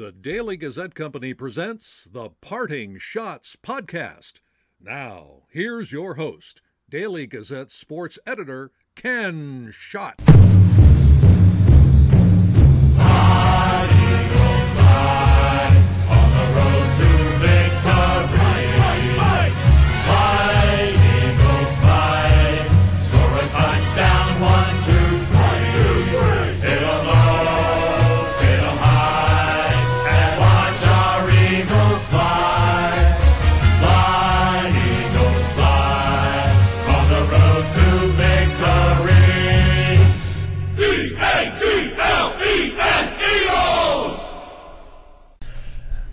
The Daily Gazette Company presents the Parting Schotts Podcast. Now, here's your host, Daily Gazette sports editor, Ken Schott.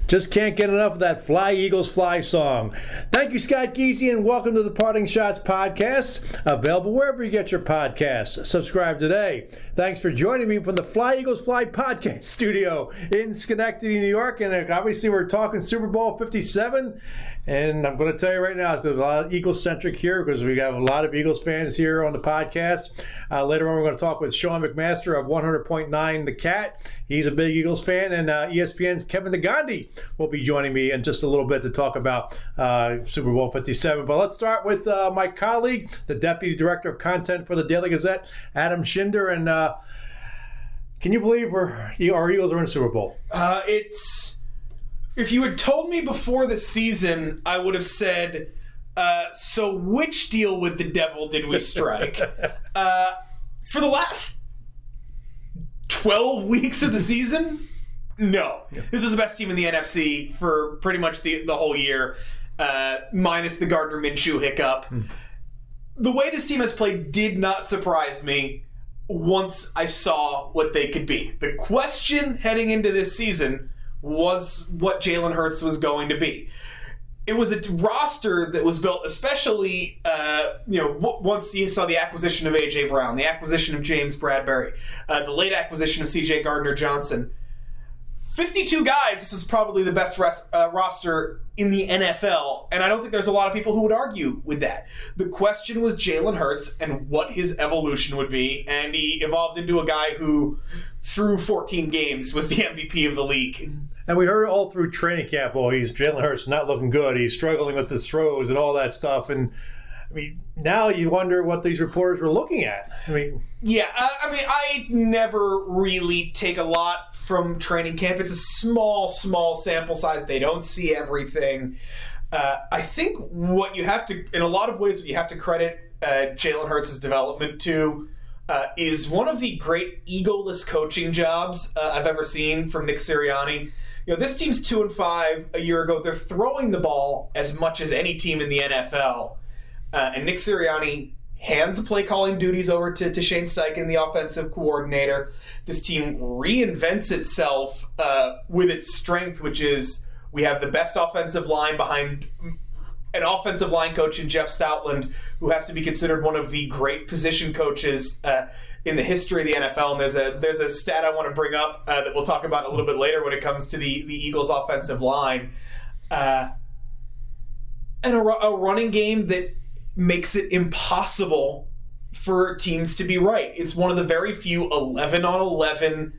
Just can't get enough of that Fly Eagles Fly song. Thank you, Scott Geesey, and welcome to the Parting Schotts podcast, available wherever you get your podcasts. Subscribe today. Thanks for joining me from the Fly Eagles Fly podcast studio in Schenectady, New York. And obviously, we're talking Super Bowl 57. And I'm going to tell you right now, it's going to be a lot of Eagles centric here because we have a lot of Eagles fans here on the podcast. Uh, later on, we're going to talk with Sean McMaster of 100.9 The Cat. He's a big Eagles fan, and uh, ESPN's Kevin Negandhi will be joining me in just a little bit to talk about uh, Super Bowl 57. But let's start with uh, my colleague, the Deputy Director of Content for the Daily Gazette, Adam Shinder. And uh, can you believe our Eagles are in Super Bowl? Uh, it's if you had told me before the season, I would have said, uh, "So which deal with the devil did we strike?" uh, for the last twelve weeks of the season, no. This was the best team in the NFC for pretty much the the whole year, uh, minus the Gardner Minshew hiccup. The way this team has played did not surprise me once I saw what they could be. The question heading into this season was what Jalen Hurts was going to be. It was a roster that was built, especially uh, you know w- once you saw the acquisition of AJ Brown, the acquisition of James Bradberry, uh, the late acquisition of CJ Gardner Johnson. 52 guys, this was probably the best res- uh, roster in the NFL, and I don't think there's a lot of people who would argue with that. The question was Jalen Hurts and what his evolution would be, and he evolved into a guy who, through 14 games, was the MVP of the league. And we heard all through training camp, oh, he's Jalen Hurts not looking good. He's struggling with his throws and all that stuff. And I mean, now you wonder what these reporters were looking at. I mean, yeah, uh, I mean, I never really take a lot from training camp. It's a small, small sample size. They don't see everything. Uh, I think what you have to, in a lot of ways, what you have to credit uh, Jalen Hurts' development to uh, is one of the great egoless coaching jobs uh, I've ever seen from Nick Sirianni. You know, this team's two and five a year ago. They're throwing the ball as much as any team in the NFL. Uh, and Nick Sirianni hands the play calling duties over to, to Shane Steichen, the offensive coordinator. This team reinvents itself uh, with its strength, which is we have the best offensive line behind an offensive line coach in Jeff Stoutland, who has to be considered one of the great position coaches uh, in the history of the NFL. And there's a there's a stat I want to bring up uh, that we'll talk about a little bit later when it comes to the the Eagles' offensive line, uh, and a, a running game that makes it impossible for teams to be right. It's one of the very few 11 on 11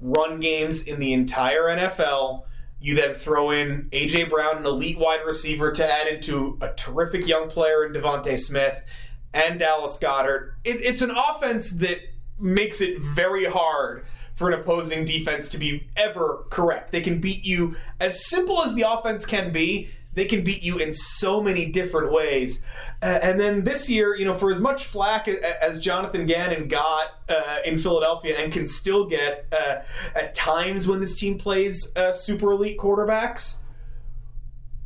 run games in the entire NFL. You then throw in AJ Brown, an elite wide receiver, to add into a terrific young player in DeVonta Smith and Dallas Goedert. It, it's an offense that makes it very hard for an opposing defense to be ever correct. They can beat you as simple as the offense can be they can beat you in so many different ways. Uh, and then this year, you know, for as much flack as Jonathan Gannon got uh, in Philadelphia and can still get uh, at times when this team plays uh, super elite quarterbacks,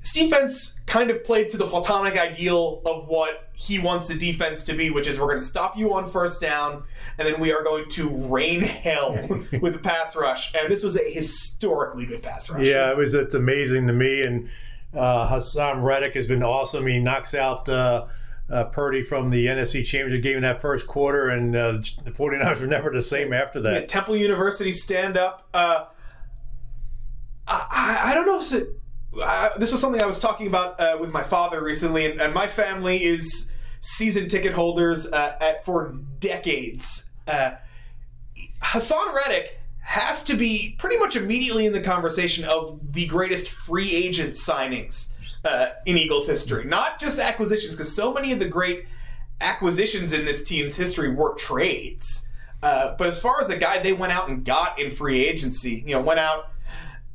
this defense kind of played to the platonic ideal of what he wants the defense to be, which is we're going to stop you on first down, and then we are going to rain hell with the pass rush. And this was a historically good pass rush. Yeah, it was. It's amazing to me, and uh, Haason Reddick has been awesome. He knocks out uh, uh, Purdy from the NFC Championship game in that first quarter, and uh, the 49ers were never the same after that. Yeah, Temple University stand up. Uh, I, I, don't know if it, this was something I was talking about uh, with my father recently, and, and, my family is season ticket holders at, for decades. Haason Reddick has to be pretty much immediately in the conversation of the greatest free agent signings uh, in Eagles history. Not just acquisitions, because so many of the great acquisitions in this team's history were trades. Uh, but as far as a guy they went out and got in free agency, you know, went out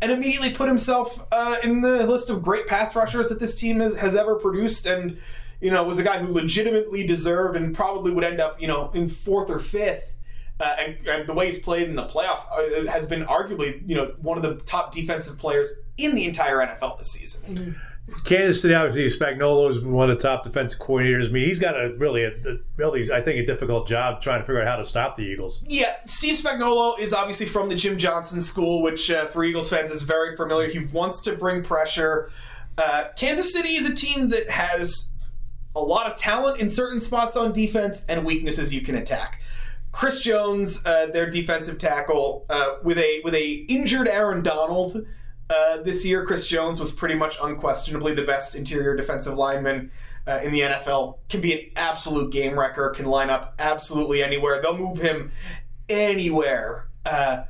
and immediately put himself uh, in the list of great pass rushers that this team has, has ever produced, and you know, was a guy who legitimately deserved and probably would end up, you know, in fourth or fifth. Uh, and, and, the way he's played in the playoffs uh, has been arguably, you know, one of the top defensive players in the entire NFL this season. Mm-hmm. Kansas City, obviously, Spagnuolo is one of the top defensive coordinators. I mean, he's got a really, a, a, really, I think, a difficult job trying to figure out how to stop the Eagles. Yeah, Steve Spagnuolo is obviously from the Jim Johnson school, which uh, for Eagles fans is very familiar. He wants to bring pressure. Uh, Kansas City is a team that has a lot of talent in certain spots on defense and weaknesses you can attack. Chris Jones, uh, their defensive tackle, uh, with a with a injured Aaron Donald uh, this year, Chris Jones was pretty much unquestionably the best interior defensive lineman uh, in the NFL. Can be an absolute game wrecker. Can line up absolutely anywhere. They'll move him anywhere. Uh,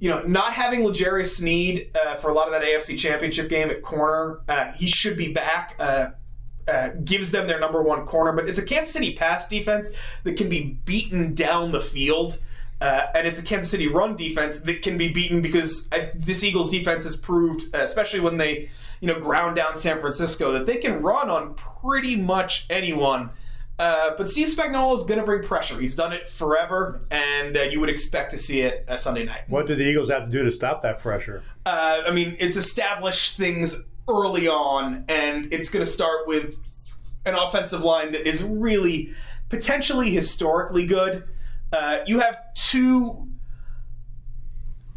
you know, not having L'Jarius Sneed uh, for a lot of that AFC Championship game at corner, he should be back. Uh, gives them their number one corner, but it's a Kansas City pass defense that can be beaten down the field. Uh, and it's a Kansas City run defense that can be beaten because I, this Eagles defense has proved, uh, especially when they, you know, ground down San Francisco, that they can run on pretty much anyone. Uh, but Steve Spagnuolo is going to bring pressure. He's done it forever, and uh, you would expect to see it uh, Sunday night. What do the Eagles have to do to stop that pressure? Uh, I mean, it's established things early on, and it's going to start with an offensive line that is really potentially historically good. Uh, you have two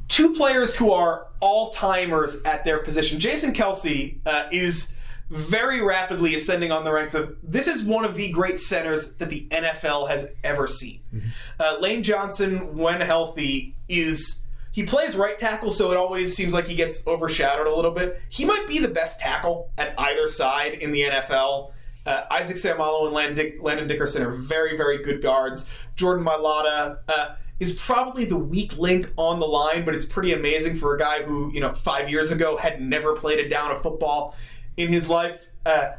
two players who are all timers at their position. Jason Kelce uh, is very rapidly ascending on the ranks of this is one of the great centers that the NFL has ever seen. Mm-hmm. Uh, Lane Johnson, when healthy, is he plays right tackle, so it always seems like he gets overshadowed a little bit. He might be the best tackle at either side in the NFL. Uh, Isaac Seumalo and Landon, Landon, Dickerson are very, very good guards. Jordan Mailata uh, is probably the weak link on the line, but it's pretty amazing for a guy who, you know, five years ago had never played a down of football in his life. Uh,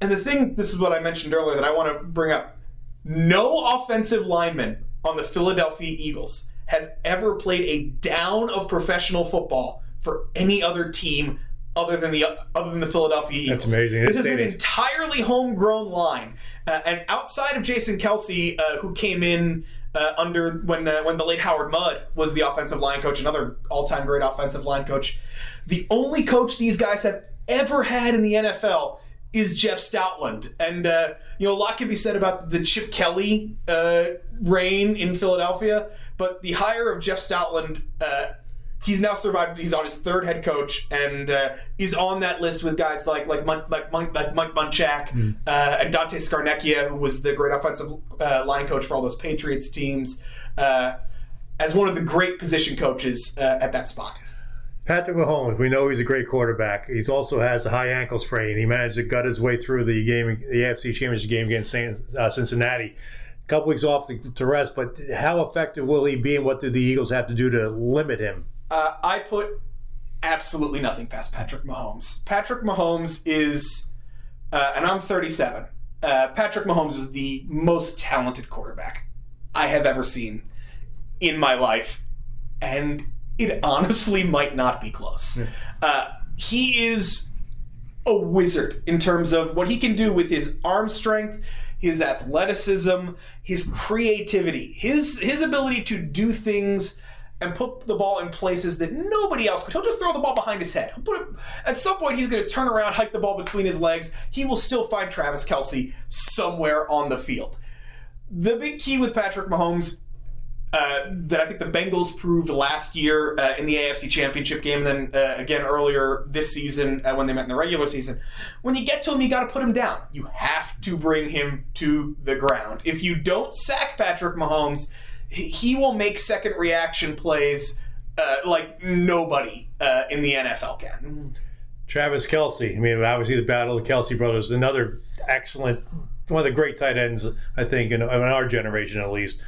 and the thing, this is what I mentioned earlier that I want to bring up. No offensive lineman on the Philadelphia Eagles has ever played a down of professional football for any other team other than the other than the Philadelphia Eagles. That's amazing. This, this is an entirely homegrown line, uh, and outside of Jason Kelce, uh, who came in uh, under when uh, when the late Howard Mudd was the offensive line coach, another all-time great offensive line coach. The only coach these guys have ever had in the NFL is Jeff Stoutland, and uh, you know a lot can be said about the Chip Kelly uh, reign in Philadelphia, but the hire of Jeff Stoutland he's now survived. He's on his third head coach and uh, is on that list with guys like like Mon- like, Mon- like Mike Munchak mm. uh, and Dante Scarnecchia, who was the great offensive uh, line coach for all those Patriots teams, uh, as one of the great position coaches uh, at that spot. Patrick Mahomes, we know he's a great quarterback. He also has a high ankle sprain. He managed to gut his way through the game, the AFC Championship game against uh, Cincinnati a couple weeks off to rest, but how effective will he be, and what do the Eagles have to do to limit him? Uh, I put absolutely nothing past Patrick Mahomes. Patrick Mahomes is, uh, and I'm 37. Uh, Patrick Mahomes is the most talented quarterback I have ever seen in my life, and it honestly might not be close. Yeah. Uh, he is a wizard in terms of what he can do with his arm strength, his athleticism, his creativity, his his ability to do things and put the ball in places that nobody else could. He'll just throw the ball behind his head. It, at some point, he's going to turn around, hike the ball between his legs. He will still find Travis Kelce somewhere on the field. The big key with Patrick Mahomes uh, that I think the Bengals proved last year uh, in the AFC Championship game, and then uh, again earlier this season uh, when they met in the regular season. When you get to him, you got to put him down. You have to bring him to the ground. If you don't sack Patrick Mahomes, he will make second reaction plays uh, like nobody in the NFL can. Travis Kelce. I mean, obviously the battle of the Kelce brothers, another excellent, one of the great tight ends, I think, in, in our generation at least.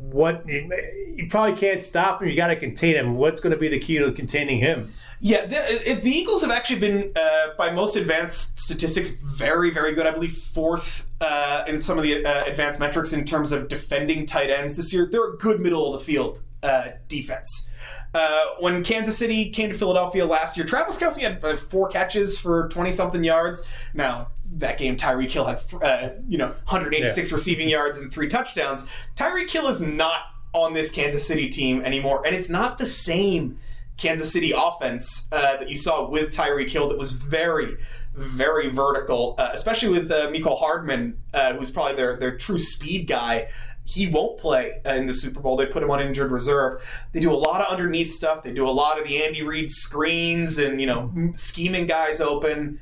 What you probably can't stop him. You got to contain him. What's going to be the key to containing him? Yeah, the, the Eagles have actually been, uh, by most advanced statistics, very, very good. I believe fourth uh, in some of the uh, advanced metrics in terms of defending tight ends this year. They're a good middle of the field uh, defense. Uh, when Kansas City came to Philadelphia last year, Travis Kelce had uh, four catches for 20 something yards. Now, that game, Tyreek Hill had, th- you know, 186 yeah. receiving yards and three touchdowns. Tyreek Hill is not on this Kansas City team anymore, and it's not the same Kansas City offense uh, that you saw with Tyreek Hill that was very, very vertical, uh, especially with uh, Mecole Hardman, uh, who's probably their, their true speed guy. He won't play in the Super Bowl. They put him on injured reserve. They do a lot of underneath stuff. They do a lot of the Andy Reid screens and you know scheming guys open.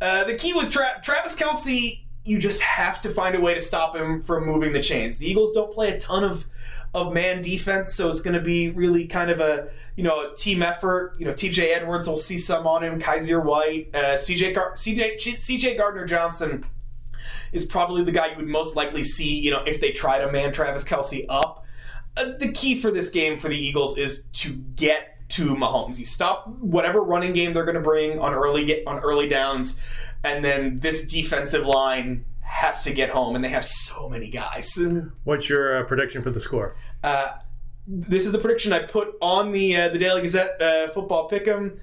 Uh, the key with Tra- Travis Kelce, you just have to find a way to stop him from moving the chains. The Eagles don't play a ton of of man defense, so it's going to be really kind of a you know a team effort. You know, T.J. Edwards will see some on him, Kyzir White, uh, C.J. Gar- C.J. C.J. Gardner Johnson is probably the guy you would most likely see. You know, if they try to man Travis Kelce up. Uh, the key for this game for the Eagles is to get to Mahomes. You stop whatever running game they're going to bring on early on early downs, and then this defensive line has to get home, and they have so many guys. What's your uh, prediction for the score? Uh, this is the prediction I put on the uh, the Daily Gazette uh, football pick'em.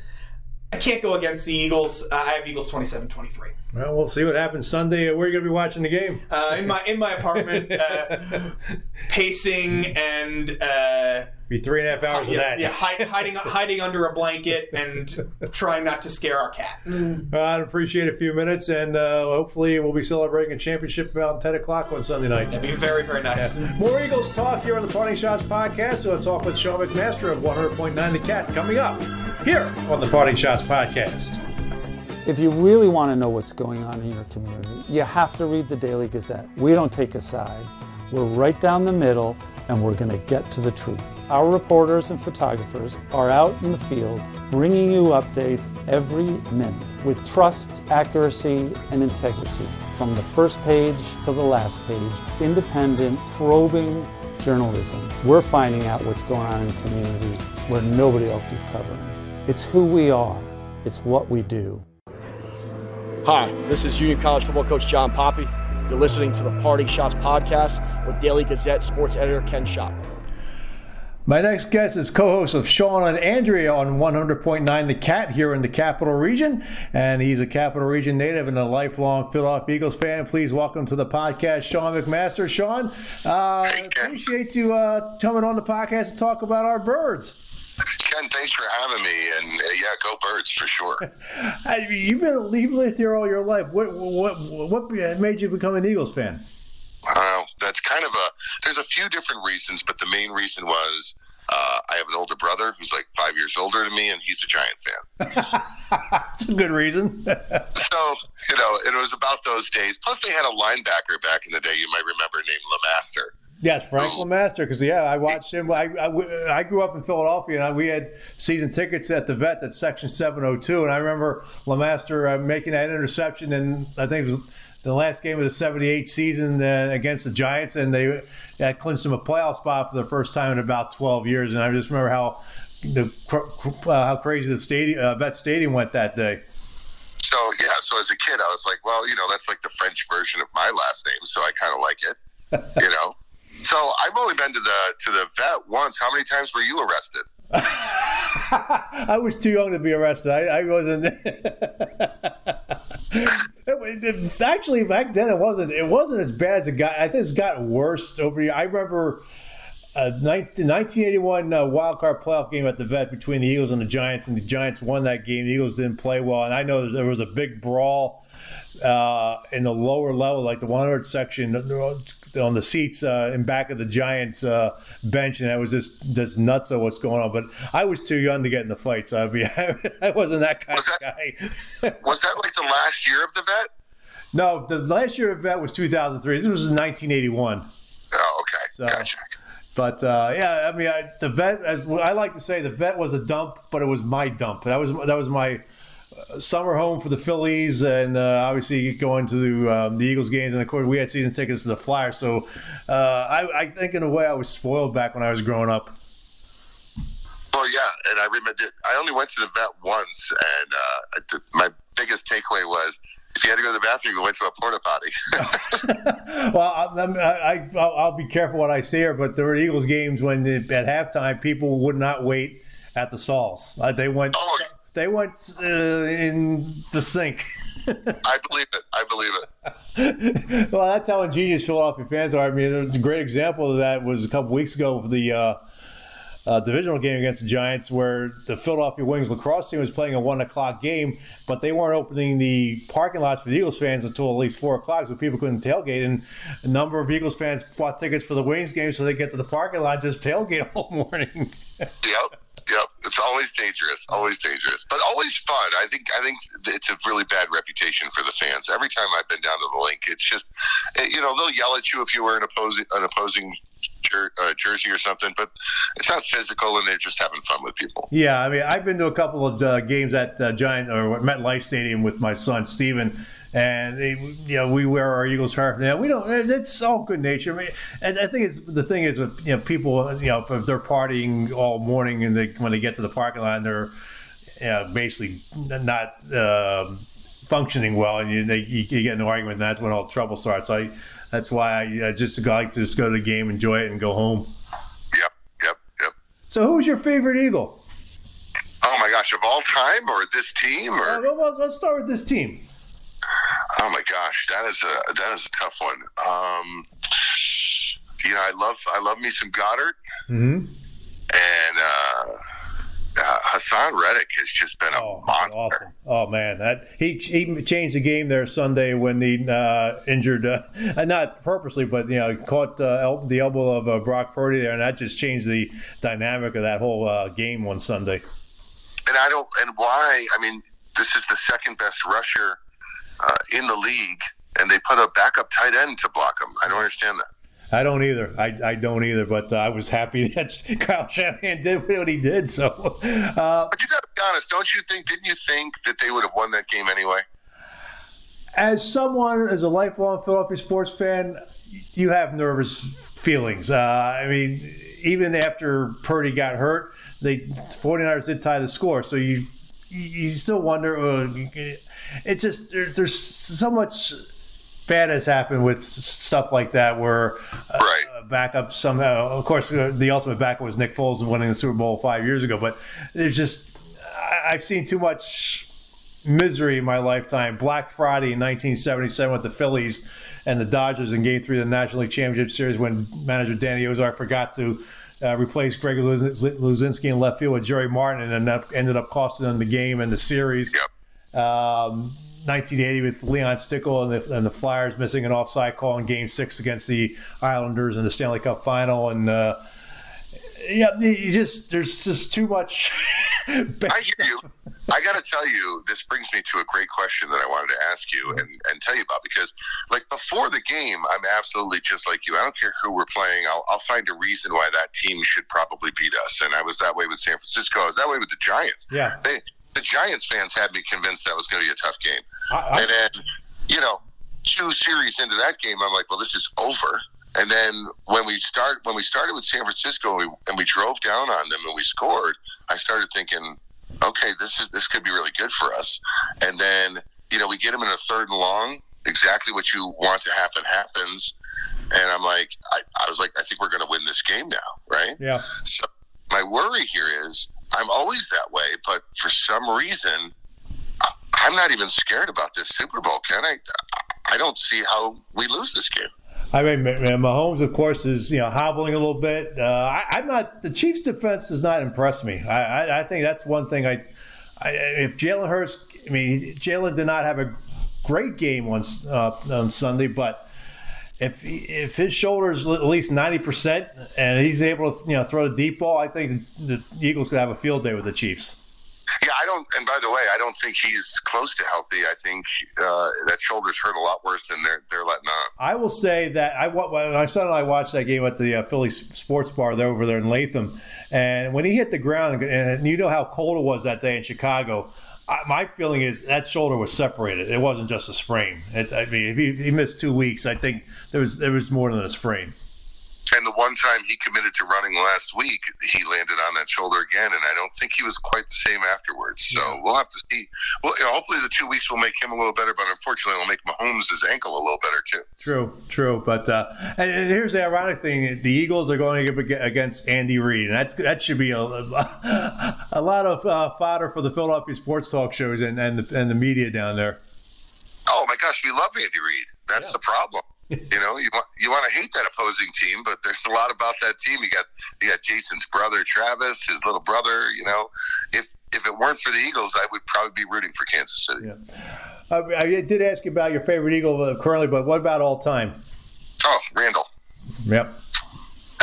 I can't go against the Eagles. Uh, I have Eagles 27-23. Well, we'll see what happens Sunday. Where are you going to be watching the game? Uh, in my in my apartment, uh, pacing and uh, be three and a half hours yeah, of that. Yeah, hide, hiding hiding under a blanket and trying not to scare our cat. I'd appreciate a few minutes, and uh, hopefully we'll be celebrating a championship about ten o'clock on Sunday night. That'd be very very nice. Yeah. More Eagles talk here on the Parting Schotts podcast. So we'll talk with Sean McMaster of 100.9 The Cat coming up here on the Parting Schotts podcast. If you really want to know what's going on in your community, you have to read the Daily Gazette. We don't take a side. We're right down the middle and we're going to get to the truth. Our reporters and photographers are out in the field bringing you updates every minute with trust, accuracy, and integrity. From the first page to the last page, independent, probing journalism. We're finding out what's going on in the community where nobody else is covering. It's who we are, it's what we do. Hi, this is Union College football coach John Poppy. You're listening to the Parting Schotts podcast with Daily Gazette sports editor Ken Schott. My next guest is co-host of Sean and Andrea on 100.9 The Cat here in the Capital Region, and he's a Capital Region native and a lifelong Philadelphia Eagles fan. Please welcome to the podcast, Sean McMaster. Sean, uh, appreciate you uh, coming on the podcast to talk about our birds. Ken, thanks for having me. And uh, yeah, go birds for sure. I mean, you've been you've lived here all your life. What what what made you become an Eagles fan? Well, that's kind of a. There's a few different reasons, but the main reason was uh, I have an older brother who's like five years older than me, and he's a Giant fan. That's a good reason. so, you know, it was about those days. Plus, they had a linebacker back in the day, you might remember, named LeMaster. Yes, Frank LeMaster. Because yeah, I watched him. I, I, I, grew up in Philadelphia, and we had season tickets at the vet at Section 702, and I remember LeMaster uh, making that interception, and I think it was the last game of the 78 season uh, against the Giants, and they uh, clinched him a playoff spot for the first time in about 12 years. And I just remember how the uh, how crazy the stadium, uh, vet stadium went that day. So yeah, so as a kid, I was like, well, you know, that's like the French version of my last name, so I kind of like it, you know. So I've only been to the to the vet once. How many times were you arrested? I was too young to be arrested. I, I wasn't. actually, back then it wasn't. It wasn't as bad as it got. I think it's gotten worse over here. I remember. Uh, 1981 uh, wild card playoff game at the vet between the Eagles and the Giants, and the Giants won that game. The Eagles didn't play well, and I know there was a big brawl uh, in the lower level, like the 100 section, on the seats uh, in back of the Giants uh, bench, and I was just just nuts of what's going on. But I was too young to get in the fight, so I, mean, I wasn't that kind was of that, guy. was that like the last year of the vet? No, the last year of the vet was 2003. This was 1981. Oh, okay, so, gotcha. But uh, yeah, I mean, I, the vet, as I like to say, the vet was a dump, but it was my dump. That was that was my summer home for the Phillies, and uh, obviously going to um, the Eagles games. And of course, we had season tickets to the Flyers. So uh, I, I, think, in a way, I was spoiled back when I was growing up. Well, yeah, and I remember I only went to the vet once, and uh, my biggest takeaway was if you had to go to the bathroom, you went to a porta potty. well, I, I, will be careful what I say here, but there were Eagles games when at halftime people would not wait at the stalls. Uh, they went. Oh, they went uh, in the sink. I believe it. I believe it. well, that's how ingenious Philadelphia fans are. I mean, a great example of that was a couple weeks ago for the uh, uh, divisional game against the Giants, where the Philadelphia Wings lacrosse team was playing a one o'clock game, but they weren't opening the parking lots for the Eagles fans until at least four o'clock, so people couldn't tailgate. And a number of Eagles fans bought tickets for the Wings game, so they get to the parking lot just tailgate all morning. yep. Yep, it's always dangerous, always dangerous, but always fun. I think I think it's a really bad reputation for the fans. Every time I've been down to the Linc, it's just you know they'll yell at you if you wear an opposing an opposing jer- uh, jersey or something, but it's not physical, and they're just having fun with people. Yeah, I mean, I've been to a couple of uh, games at uh, Giant or MetLife Stadium with my son Steven and they, you know we wear our Eagles paraphernalia. We don't. It's all good nature. I mean, and I think it's the thing is with you know people you know if they're partying all morning and they when they get to the parking lot they're you know, basically not uh, functioning well, and you, they, you, you get in an argument, and that's when all the trouble starts. I that's why I, I just like to just go to the game, enjoy it, and go home. Yep, yep, yep. So, who's your favorite Eagle? Oh my gosh, of all time, or this team, or uh, well, let's start with this team. Oh my gosh, that is a that is a tough one. Um, you know, I love I love me some Goedert, mm-hmm. and uh, uh, Haason Reddick has just been a oh, monster. Awesome. Oh man, that he he changed the game there Sunday when he uh, injured, uh, not purposely, but you know caught uh, el- the elbow of uh, Brock Purdy there, and that just changed the dynamic of that whole uh, game one Sunday. And I don't, and why? I mean, this is the second best rusher uh, in the league, and they put a backup tight end to block him. I don't understand that. I don't either. I, I don't either. But uh, I was happy that Kyle Shanahan did what he did. So, uh, but you got to be honest. Don't you think? Didn't you think that they would have won that game anyway? As someone, as a lifelong Philadelphia sports fan, you have nervous feelings. Uh, I mean, even after Purdy got hurt, the 49ers did tie the score. So you you still wonder. Uh, it's just there, there's so much bad has happened with stuff like that where uh, right. uh, backup somehow of course uh, the ultimate backup was nick foles winning the super bowl five years ago but there's just i've seen too much misery in my lifetime black friday in 1977 with the phillies and the dodgers in game three of the national league championship series when manager danny ozark forgot to uh, replace Greg Luzinski in left field with Jerry Martin, and then ended up costing them the game and the series. Yep. Um, 1980 with Leon Stickle and the, and the, Flyers missing an offside call in Game Six against the Islanders in the Stanley Cup Final, and uh, yeah, you just there's just too much. I hear you. I got to tell you, this brings me to a great question that I wanted to ask you and, and tell you about because, like, before the game, I'm absolutely just like you. I don't care who we're playing. I'll, I'll find a reason why that team should probably beat us. And I was that way with San Francisco. I was that way with the Giants. Yeah. They, the Giants fans had me convinced that was going to be a tough game. I, I, and then, you know, two series into that game, I'm like, well, this is over. And then when we start when we started with San Francisco and we, and we drove down on them and we scored, I started thinking, okay, this is this could be really good for us. And then you know we get them in a third and long, exactly what you want to happen happens. And I'm like, I, I was like, I think we're going to win this game now, right? Yeah. So my worry here is I'm always that way, but for some reason, I'm not even scared about this Super Bowl, Can I, I don't see how we lose this game. I mean, Mahomes, of course, is you know hobbling a little bit. Uh, I, am not. The Chiefs' defense does not impress me. I, I, I think that's one thing. I, I if Jalen Hurts, I mean, Jalen did not have a great game on uh, on Sunday, but if if his shoulders at least ninety percent and he's able to you know throw the deep ball, I think the Eagles could have a field day with the Chiefs. Yeah, I don't. And by the way, I don't think he's close to healthy. I think uh, that shoulder's hurt a lot worse than they're they're letting on. I will say that I my son and I watched that game at the uh, Philly Sports Bar there over there in Latham, and when he hit the ground, and you know how cold it was that day in Chicago. I, my feeling is that shoulder was separated. It wasn't just a sprain. It, I mean, if he, he missed two weeks, I think there was there was more than a sprain. One time he committed to running last week, he landed on that shoulder again, and I don't think he was quite the same afterwards. So yeah. we'll have to see. Well, you know, hopefully the two weeks will make him a little better, but unfortunately, it'll make Mahomes' ankle a little better too. True, true. But uh, and, and, here's the ironic thing: the Eagles are going against Andy Reid, and that's that should be a, a lot of uh, fodder for the Philadelphia sports talk shows and and the, and the media down there. Oh my gosh, we love Andy Reid. That's yeah. the problem you know, you want you want to hate that opposing team, but there's a lot about that team. You got you got Jason's brother Travis, his little brother. You know, if if it weren't for the Eagles, I would probably be rooting for Kansas City. Yeah. Uh, I did ask you about your favorite Eagle uh, currently, but what about all time? Oh, Randall. Yep.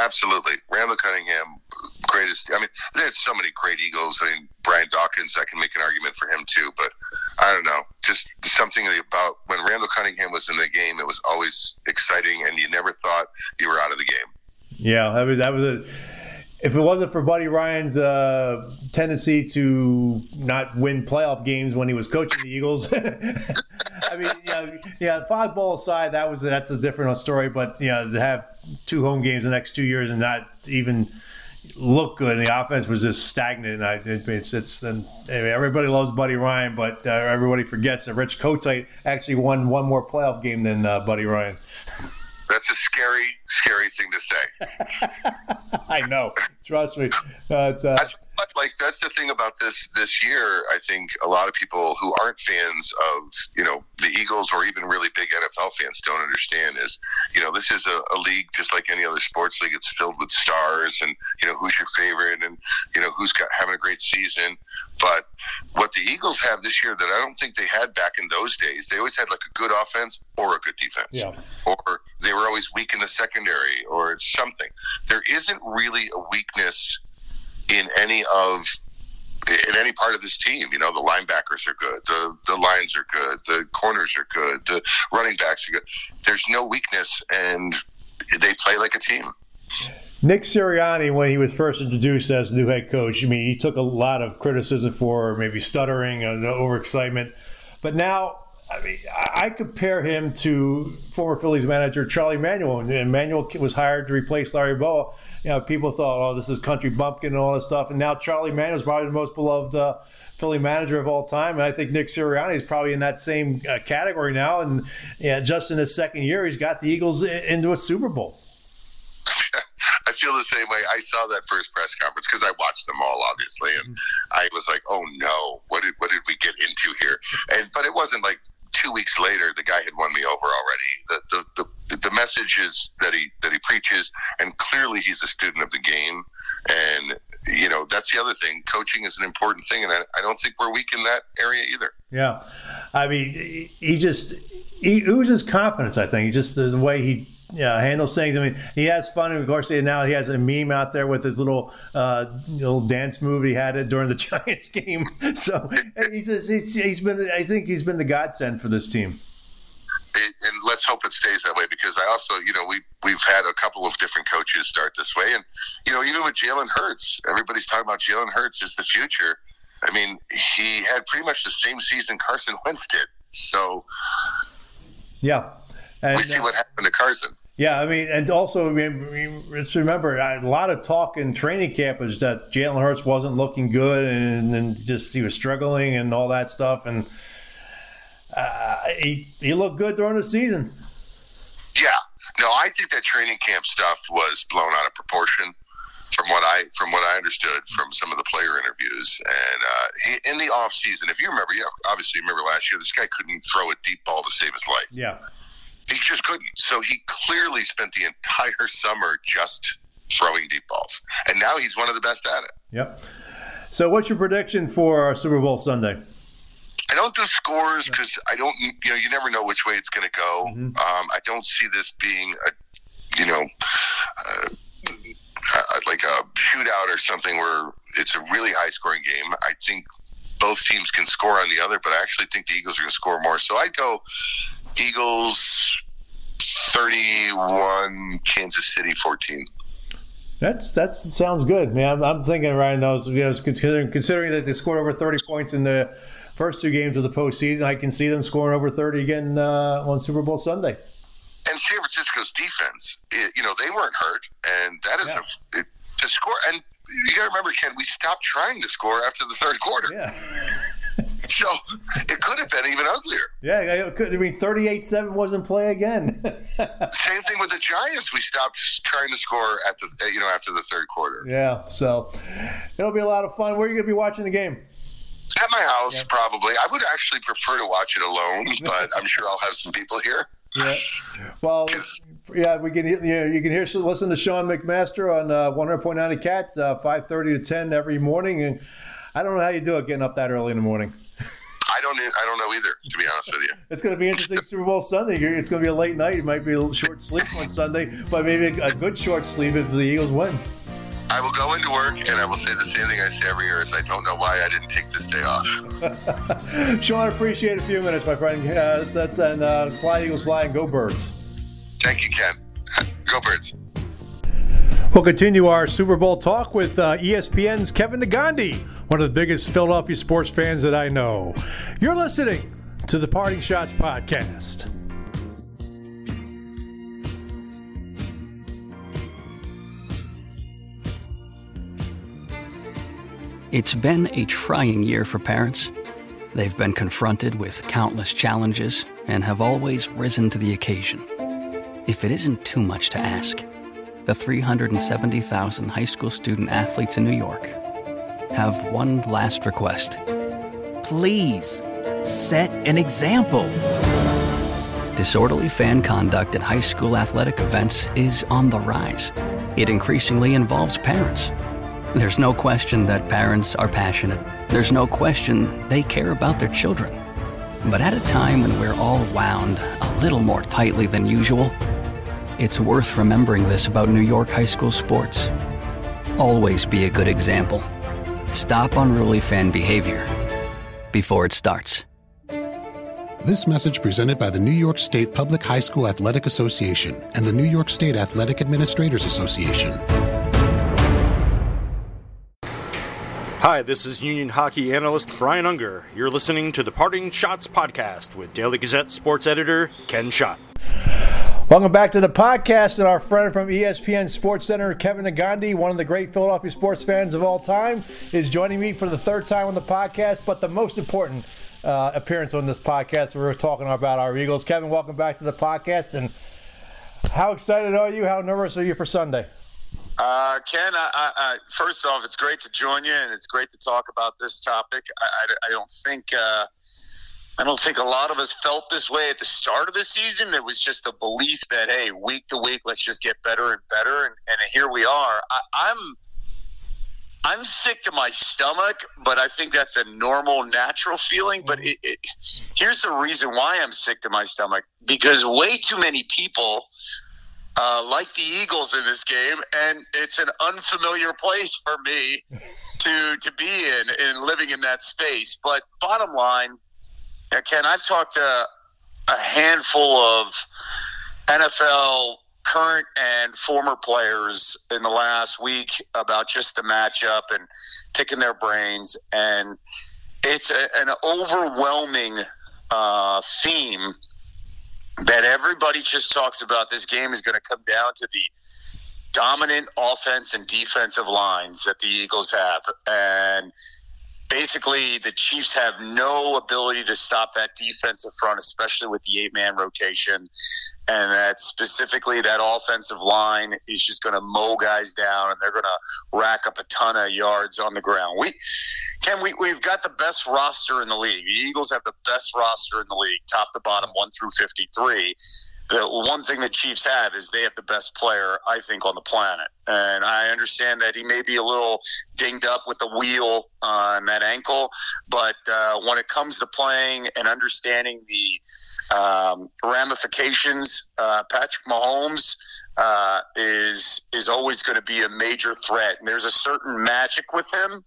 Absolutely, Randall Cunningham greatest. I mean, there's so many great Eagles. I mean, Brian Dawkins, I can make an argument for him too, but I don't know. Just something about when Randall Cunningham was in the game, it was always exciting, and you never thought you were out of the game. Yeah, that was that was a. If it wasn't for Buddy Ryan's uh, tendency to not win playoff games when he was coaching the Eagles, I mean, yeah, yeah. Fog Bowl aside, that was that's a different story. But you know, to have two home games the next two years and not even look good. And the offense was just stagnant. And I, it's, it's and everybody loves Buddy Ryan, but uh, everybody forgets that Rich Kotite actually won one more playoff game than uh, Buddy Ryan. That's a scary, scary thing to say. I know. Trust me. But, uh, that's, like that's the thing about this this year. I think a lot of people who aren't fans of you know the Eagles or even really big NFL fans don't understand is you know this is a, a league just like any other sports league. It's filled with stars and you know who's your favorite and you know who's got having a great season. But what the Eagles have this year that I don't think they had back in those days, they always had like a good offense or a good defense. Yeah. Or they were always weak in the secondary or something. There isn't really a weakness in any of in any part of this team. You know, the linebackers are good, the the lines are good, the corners are good, the running backs are good. There's no weakness, and they play like a team. Nick Sirianni, when he was first introduced as new head coach, I mean, he took a lot of criticism for maybe stuttering and overexcitement. But now, I mean, I compare him to former Phillies manager Charlie Manuel. And Manuel was hired to replace Larry Bowa you know, people thought, oh, this is country bumpkin and all this stuff. And now Charlie Mann is probably the most beloved uh, Philly manager of all time. And I think Nick Sirianni is probably in that same uh, category now. And yeah, just in his second year, he's got the Eagles into a Super Bowl. I feel the same way. I saw that first press conference because I watched them all, obviously, and mm-hmm. I was like, "Oh no, what did what did we get into here?" And but it wasn't like two weeks later, the guy had won me over already. The, the, the, the message is that he that he preaches, and clearly he's a student of the game. And you know that's the other thing. Coaching is an important thing, and I, I don't think we're weak in that area either. Yeah, I mean, he just he oozes confidence. I think just the way he yeah, handles things. I mean, he has fun. And of course, now he has a meme out there with his little uh, little dance move he had it during the Giants game. So he's, he's he's been. I think he's been the godsend for this team. It, and let's hope it stays that way because I also, you know, we we've had a couple of different coaches start this way, and you know, even with Jalen Hurts, everybody's talking about Jalen Hurts is the future. I mean, he had pretty much the same season Carson Wentz did. So, yeah, and, we see uh, what happened to Carson. Yeah, I mean, and also, I mean, let's remember a lot of talk in training camp was that Jalen Hurts wasn't looking good and, and just he was struggling and all that stuff. And uh, he, he looked good during the season. Yeah. No, I think that training camp stuff was blown out of proportion from what I from what I understood from some of the player interviews. And uh, he, in the off season, if you remember, yeah, obviously remember last year, this guy couldn't throw a deep ball to save his life. Yeah. He just couldn't. So he clearly spent the entire summer just throwing deep balls, and now he's one of the best at it. Yep. So, what's your prediction for Super Bowl Sunday? I don't do scores because I don't. You know, you never know which way it's going to go. Mm-hmm. Um, I don't see this being a, you know, uh, like a shootout or something where it's a really high scoring game. I think both teams can score on the other, but I actually think the Eagles are going to score more. So I'd go Eagles 31, Kansas City 14. That's that sounds good, man. I'm, I'm thinking right now, you know, considering considering that they scored over 30 points in the first two games of the postseason, I can see them scoring over 30 again uh, on Super Bowl Sunday. And San Francisco's defense, it, you know, they weren't hurt, and that is yeah. a it, to score. And you got to remember, Ken, we stopped trying to score after the third quarter. Yeah. so it could have been even uglier. Yeah, it could. I mean, thirty-eight seven wasn't play again. Same thing with the Giants. We stopped trying to score at the you know after the third quarter. Yeah, so it'll be a lot of fun. Where are you going to be watching the game? At my house, yeah. probably. I would actually prefer to watch it alone, but I'm sure I'll have some people here. Yeah. Well, yeah, we can. You, know, you can hear listen to Sean McMaster on uh, 100.9 Cats, uh, 5:30 to 10 every morning, and I don't know how you do it getting up that early in the morning. I don't. I don't know either. To be honest with you, it's going to be interesting Super Bowl Sunday. It's going to be a late night. It might be a short sleep on Sunday, but maybe a good short sleep if the Eagles win. I will go into work and I will say the same thing I say every year: is I don't know why I didn't take this day off. Sean, appreciate a few minutes, my friend. Uh, that's and uh, fly Eagles fly and go birds. Thank you, Ken. Go birds. We'll continue our Super Bowl talk with uh, ESPN's Kevin Negandhi, one of the biggest Philadelphia sports fans that I know. You're listening to the Parting Schotts podcast. It's been a trying year for parents. They've been confronted with countless challenges and have always risen to the occasion. If it isn't too much to ask, the 370,000 high school student athletes in New York have one last request. Please set an example. Disorderly fan conduct at high school athletic events is on the rise. It increasingly involves parents. There's no question that parents are passionate. There's no question they care about their children. But at a time when we're all wound a little more tightly than usual, it's worth remembering this about New York high school sports. Always be a good example. Stop unruly fan behavior before it starts. This message presented by the New York State Public High School Athletic Association and the New York State Athletic Administrators Association. Hi, this is Union hockey analyst Brian Unger. You're listening to the Parting Schotts podcast with Daily Gazette sports editor Ken Schott. Welcome back to the podcast, and our friend from ESPN Sports Center, Kevin Negandhi, one of the great Philadelphia sports fans of all time, is joining me for the third time on the podcast. But the most important uh, appearance on this podcast, we're talking about our Eagles. Kevin, welcome back to the podcast. And how excited are you? How nervous are you for Sunday? Uh, Ken, I, I, first off, it's great to join you, and it's great to talk about this topic. I, I don't think. Uh, I don't think a lot of us felt this way at the start of the season. It was just a belief that hey, week to week, let's just get better and better, and, and here we are. I, I'm I'm sick to my stomach, but I think that's a normal, natural feeling. But it, it, here's the reason why I'm sick to my stomach because way too many people uh, like the Eagles in this game, and it's an unfamiliar place for me to to be in and living in that space. But bottom line yeah, Ken, I've talked to a handful of NFL current and former players in the last week about just the matchup and picking their brains. And it's a, an overwhelming uh, theme that everybody just talks about. This game is going to come down to the dominant offense and defensive lines that the Eagles have. And basically the Chiefs have no ability to stop that defensive front, especially with the eight man rotation. And that specifically that offensive line is just going to mow guys down and they're going to rack up a ton of yards on the ground. We can we we've got the best roster in the league. The Eagles have the best roster in the league, top to bottom, one through fifty three the one thing the Chiefs have is they have the best player, I think, on the planet. And I understand that he may be a little dinged up with the wheel on that ankle, but uh, when it comes to playing and understanding the um, ramifications, uh, Patrick Mahomes uh, is is always going to be a major threat. And there's a certain magic with him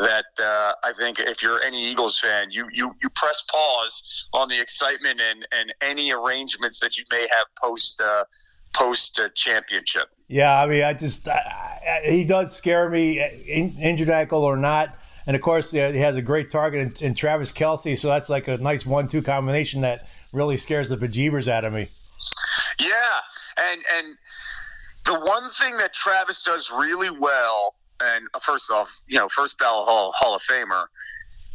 that uh, I think if you're any Eagles fan, you you you press pause on the excitement and and any arrangements that you may have post uh, post uh, championship. Yeah, I mean, I just I, I, he does scare me, in, injured ankle or not. And of course, he has a great target in, in Travis Kelce, so that's like a nice one-two combination that really scares the bejeebers out of me. Yeah, and and the one thing that Travis does really well, and first off, you know, first ballot Hall Hall of Famer,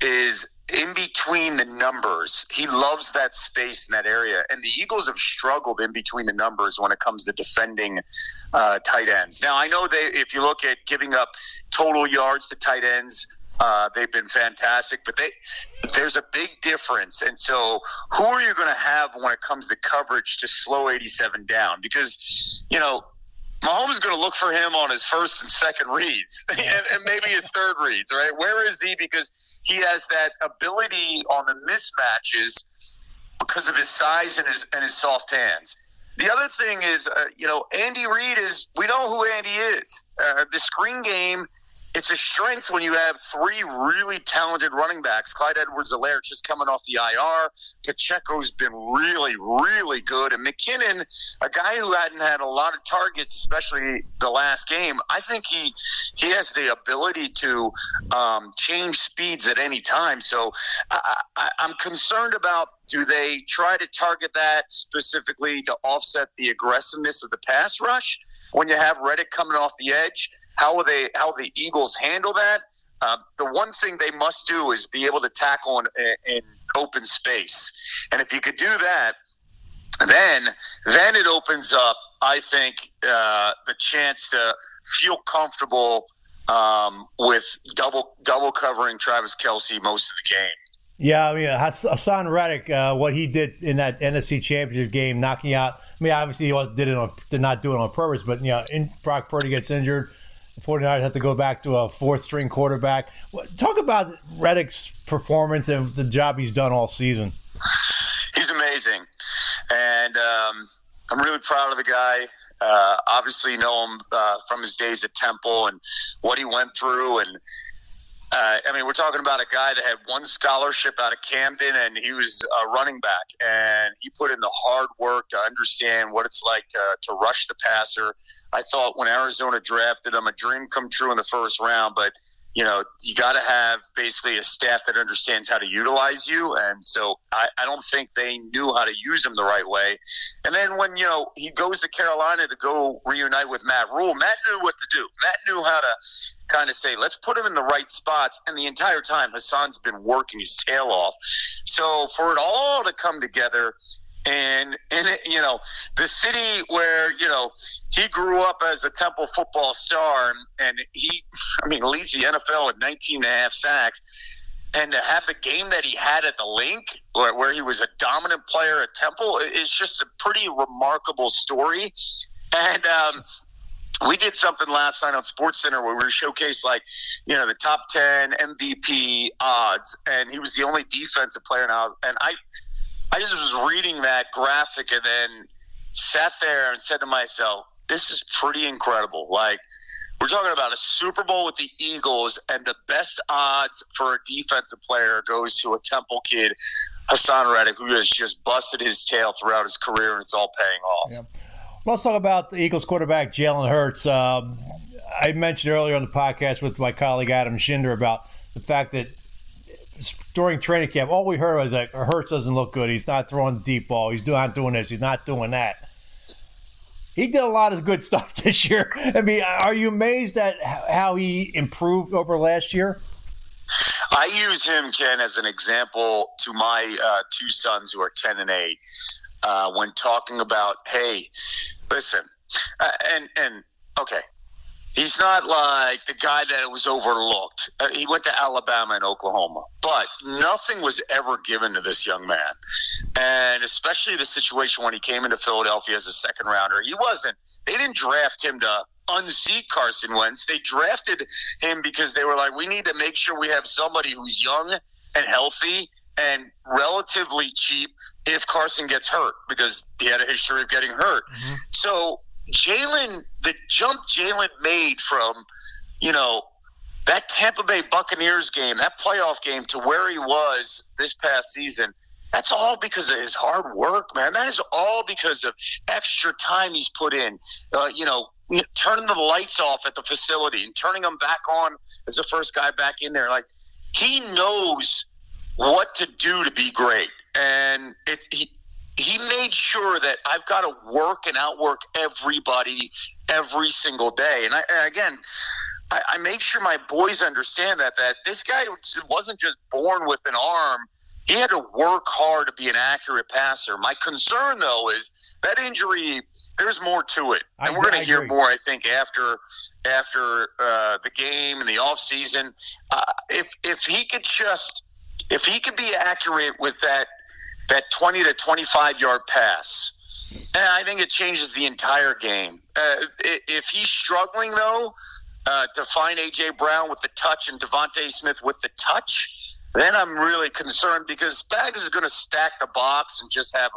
is in between the numbers. He loves that space in that area, and the Eagles have struggled in between the numbers when it comes to defending uh, tight ends. Now, I know they, if you look at giving up total yards to tight ends. Uh, they've been fantastic, but they there's a big difference. And so, who are you going to have when it comes to coverage to slow 87 down? Because you know Mahomes is going to look for him on his first and second reads, and, and, maybe his third reads. Right? Where is he? Because he has that ability on the mismatches because of his size and his and his soft hands. The other thing is, uh, you know, Andy Reid is. We know who Andy is. Uh, the screen game it's a strength when you have three really talented running backs. Clyde Edwards-Helaire just coming off the IR. Pacheco's been really, really good. And McKinnon, a guy who hadn't had a lot of targets, especially the last game, I think he he has the ability to um, change speeds at any time. So I, I, I'm concerned about do they try to target that specifically to offset the aggressiveness of the pass rush when you have Reddick coming off the edge? How will they? How the Eagles handle that? Uh, the one thing they must do is be able to tackle in, in open space, and if you could do that, then then it opens up. I think uh, the chance to feel comfortable um, with double double covering Travis Kelce most of the game. Yeah, I mean Haason Reddick, uh, what he did in that NFC Championship game, knocking out. I mean, obviously he was, did it on, did not do it on purpose, but you know, in, Brock Purdy gets injured. The 49ers have to go back to a fourth string quarterback. Talk about Reddick's performance and the job he's done all season. He's amazing. And um, I'm really proud of the guy. Uh, obviously, know him uh, from his days at Temple and what he went through. And uh, I mean, we're talking about a guy that had one scholarship out of Camden, and he was a running back, and he put in the hard work to understand what it's like to, to rush the passer. I thought when Arizona drafted him, a dream come true in the first round, but you know, you got to have basically a staff that understands how to utilize you. And so I, I, don't think they knew how to use him the right way. And then when, you know, he goes to Carolina to go reunite with Matt Rhule, Matt knew what to do. Matt knew how to kind of say, let's put him in the right spots. And the entire time, Haason's been working his tail off. So for it all to come together, and in it, you know, the city where you know he grew up as a Temple football star, and, he, I mean, leads the NFL at 19 and a half sacks, and to have the game that he had at the Linc, where, where he was a dominant player at Temple, is just a pretty remarkable story, and. Um, we did something last night on SportsCenter where we showcased like, you know, the top ten MVP odds, and he was the only defensive player now. And I, I just was reading that graphic and then sat there and said to myself, this is pretty incredible. Like, we're talking about a Super Bowl with the Eagles, and the best odds for a defensive player goes to a Temple kid, Haason Reddick, who has just busted his tail throughout his career, and it's all paying off. Yeah. Let's talk about the Eagles quarterback, Jalen Hurts. Um, I mentioned earlier on the podcast with my colleague Adam Shinder about the fact that during training camp, all we heard was like, Hurts doesn't look good. He's not throwing deep ball. He's not doing this. He's not doing that. He did a lot of good stuff this year. I mean, are you amazed at how he improved over last year? I use him, Ken, as an example to my uh, two sons who are 10 and 8 uh, when talking about, hey, listen, uh, and, and, okay, He's not like the guy that was overlooked. Uh, he went to Alabama and Oklahoma, but nothing was ever given to this young man. And especially the situation when he came into Philadelphia as a second rounder, he wasn't, they didn't draft him to unseat Carson Wentz. They drafted him because they were like, we need to make sure we have somebody who's young and healthy and relatively cheap if Carson gets hurt because he had a history of getting hurt. Mm-hmm. So Jalen, the jump Jalen made from, you know, that Tampa Bay Buccaneers game, that playoff game, to where he was this past season, that's all because of his hard work, man. That is all because of extra time he's put in. Uh, you know, turning the lights off at the facility and turning them back on as the first guy back in there. Like he knows what to do to be great, and if he he made sure that I've got to work and outwork everybody every single day. And, I, and again, I, I make sure my boys understand that that this guy wasn't just born with an arm. He had to work hard to be an accurate passer. My concern, though, is that injury. There's more to it, and I, we're going to hear more. I think after after uh, the game and the off season, uh, if if he could just if he could be accurate with that that 20 to 25 yard pass. And I think it changes the entire game. Uh, if he's struggling, though, uh, to find A.J. Brown with the touch and DeVonta Smith with the touch, then I'm really concerned because Spags is going to stack the box and just have,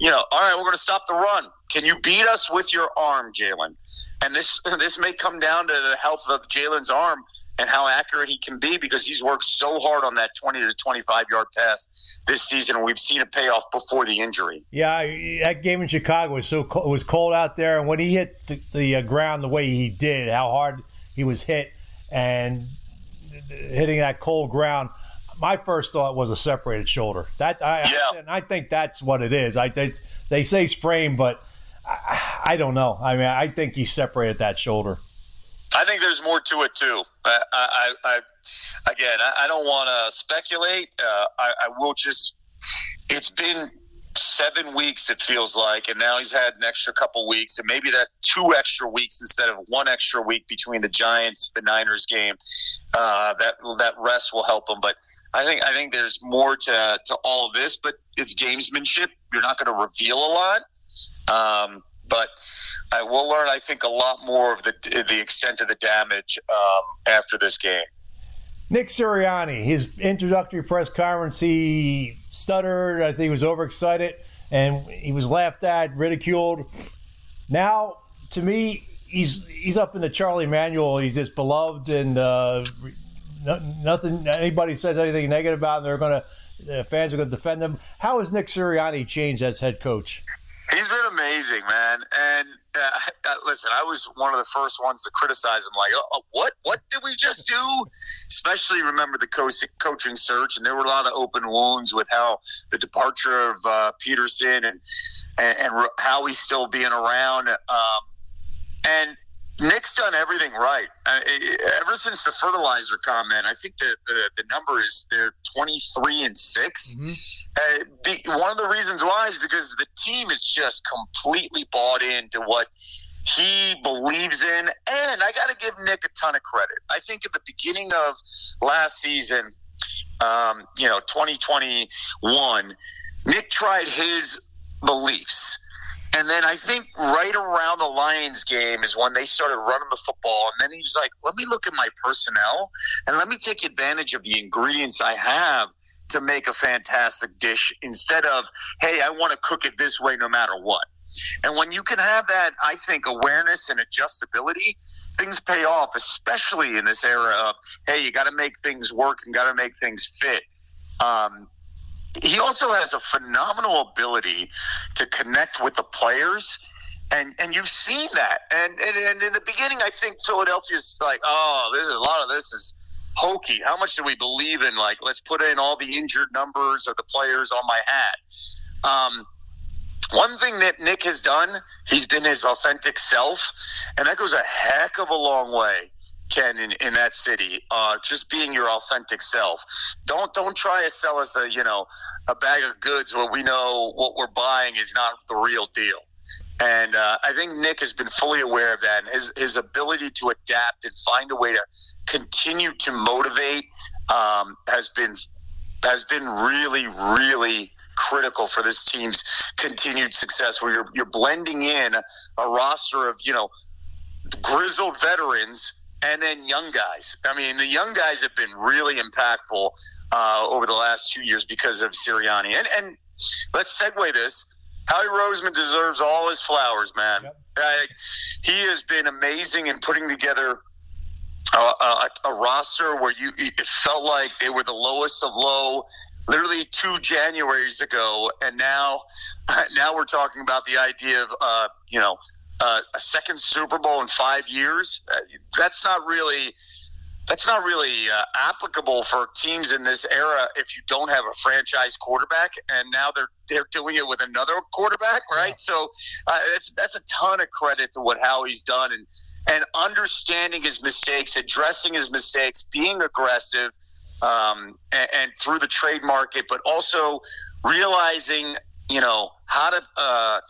you know, all right, we're going to stop the run. Can you beat us with your arm, Jalen? And this this may come down to the health of Jalen's arm and how accurate he can be because he's worked so hard on that 20 to 25 yard pass this season. And we've seen a payoff before the injury. Yeah, that game in Chicago was so cold, was cold out there, and when he hit the, the uh, ground the way he did, how hard he was hit, and hitting that cold ground. My first thought was a separated shoulder. That I, yeah. I, and I think that's what it is. I they, they say sprain, but I, I don't know. I mean, I think he separated that shoulder. I think there's more to it too. I, I, I again, I, I don't want to speculate. Uh, I, I will just. It's been seven weeks it feels like and now he's had an extra couple weeks and maybe that two extra weeks instead of one extra week between the giants the niners game uh, that that rest will help him but i think i think there's more to to all of this but it's gamesmanship you're not going to reveal a lot um, but I will learn, I think, a lot more of the the extent of the damage um, after this game. Nick Sirianni, his introductory press conference, he stuttered. I think he was overexcited, and he was laughed at, ridiculed. Now, to me, he's he's up in the Charlie Manuel. He's just beloved, and uh, nothing. Anybody says anything negative about him, they're going to. The fans are going to defend him. How has Nick Sirianni changed as head coach? He's been amazing, man. And uh, uh, listen, I was one of the first ones to criticize him. Like, oh, what? What did we just do? Especially remember the co- coaching search, and there were a lot of open wounds with how the departure of uh, Pederson and, and, and how he's still being around. Um, and Nick's done everything right. Uh, ever since the fertilizer comment, I think the, the, the number is they're 23 and 6. Mm-hmm. Uh, be, one of the reasons why is because the team is just completely bought into what he believes in. And I got to give Nick a ton of credit. I think at the beginning of last season, um, you know, 2021, Nick tried his beliefs and then I think right around the Lions game is when they started running the football. And then he was like, let me look at my personnel and let me take advantage of the ingredients I have to make a fantastic dish instead of, hey, I want to cook it this way no matter what. And when you can have that, I think, awareness and adjustability, things pay off, especially in this era of, hey, you got to make things work and got to make things fit. Um, he also has a phenomenal ability to connect with the players. And, and you've seen that. And, and, and in the beginning, I think Philadelphia's like, oh, there's a lot of this is hokey. How much do we believe in? Like, let's put in all the injured numbers of the players on my hat. Um, one thing that Nick has done, he's been his authentic self, and that goes a heck of a long way. Ken in, in that city. Uh, just being your authentic self. Don't don't try to sell us a you know a bag of goods where we know what we're buying is not the real deal. And uh, I think Nick has been fully aware of that. And his his ability to adapt and find a way to continue to motivate um, has been has been really really critical for this team's continued success. Where you're you're blending in a roster of you know grizzled veterans and then young guys. I mean, the young guys have been really impactful uh, over the last two years because of Sirianni. And, and let's segue this. Howie Roseman deserves all his flowers, man. Yep. Uh, he has been amazing in putting together a, a roster where you it felt like they were the lowest of low literally two Januaries ago, and now now we're talking about the idea of uh, you know uh, a second Super Bowl in five years. Uh, that's not really that's not really uh, applicable for teams in this era if you don't have a franchise quarterback, and now they're they're doing it with another quarterback, right? Yeah. So uh, that's that's a ton of credit to what Howie's done and and understanding his mistakes, addressing his mistakes, being aggressive, um, and, and, through the trade market, but also realizing you know how to. Uh,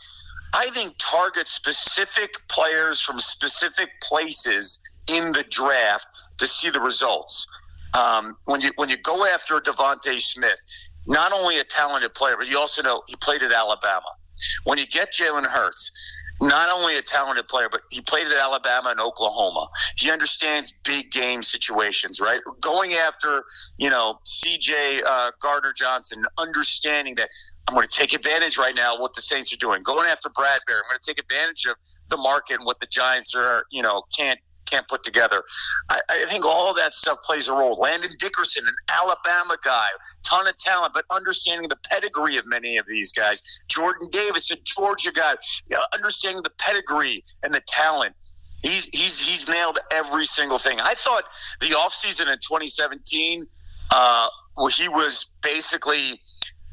I think target specific players from specific places in the draft to see the results. Um, when you when you go after DeVonta Smith, not only a talented player, but you also know he played at Alabama. When you get Jalen Hurts, not only a talented player, but he played at Alabama and Oklahoma. He understands big game situations, right? Going after, you know, CJ uh, Gardner Johnson, understanding that I'm going to take advantage right now what the Saints are doing. Going after Bradberry, I'm going to take advantage of the market and what the Giants are, you know, can't can't put together. I, I think all that stuff plays a role. Landon Dickerson, an Alabama guy, ton of talent, but understanding the pedigree of many of these guys. Jordan Davis, a Georgia guy, you know, understanding the pedigree and the talent. He's he's he's nailed every single thing. I thought the offseason in 2017, uh, well, he was basically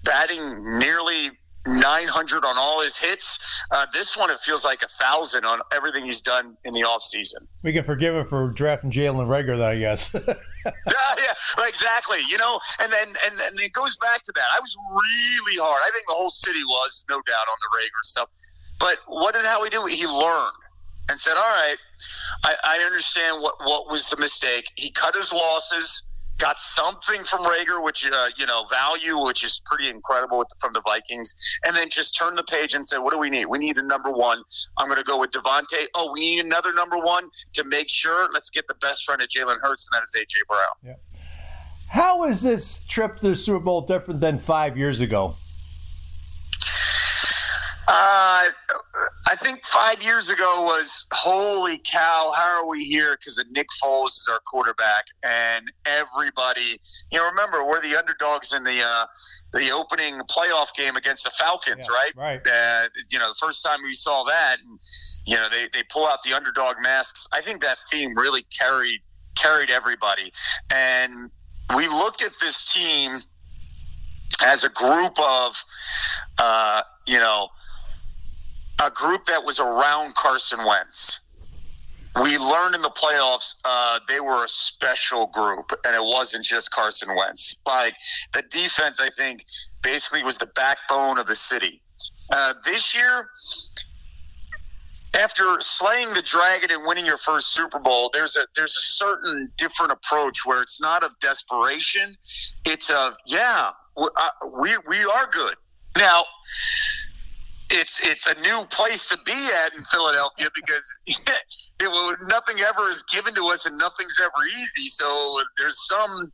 batting nearly 900 on all his hits. Uh, this one, it feels like a thousand on everything he's done in the offseason. We can forgive him for drafting Jalen Reagor, though, I guess. yeah, yeah, exactly. You know, and then and, and it goes back to that. I was really hard. I think the whole city was, no doubt, on the Reagor stuff. But what did Howie do? He learned and said, "All right, I, I understand what what was the mistake. He cut his losses." Got something from Reagor, which uh, you know value, which is pretty incredible the, from the Vikings, and then just turn the page and say, what do we need? We need a number one. I'm going to go with DeVonta. Oh, we need another number one to make sure. Let's get the best friend of Jalen Hurts, and that is AJ Brown. Yeah. How is this trip to the Super Bowl different than five years ago? Uh, I think five years ago was holy cow, how are we here? Because Nick Foles is our quarterback, and everybody, you know, remember we're the underdogs in the uh, the opening playoff game against the Falcons, yeah, right? Right. Uh, you know, the first time we saw that, and you know, they they pull out the underdog masks. I think that theme really carried carried everybody, and we looked at this team as a group of, uh, you know a group that was around Carson Wentz. We learned in the playoffs uh, they were a special group, and it wasn't just Carson Wentz. Like the defense, I think, basically was the backbone of the city. Uh, this year, after slaying the dragon and winning your first Super Bowl, there's a there's a certain different approach where it's not of desperation. It's of yeah, we we are good now it's it's a new place to be at in Philadelphia because it, nothing ever is given to us and nothing's ever easy. So there's some.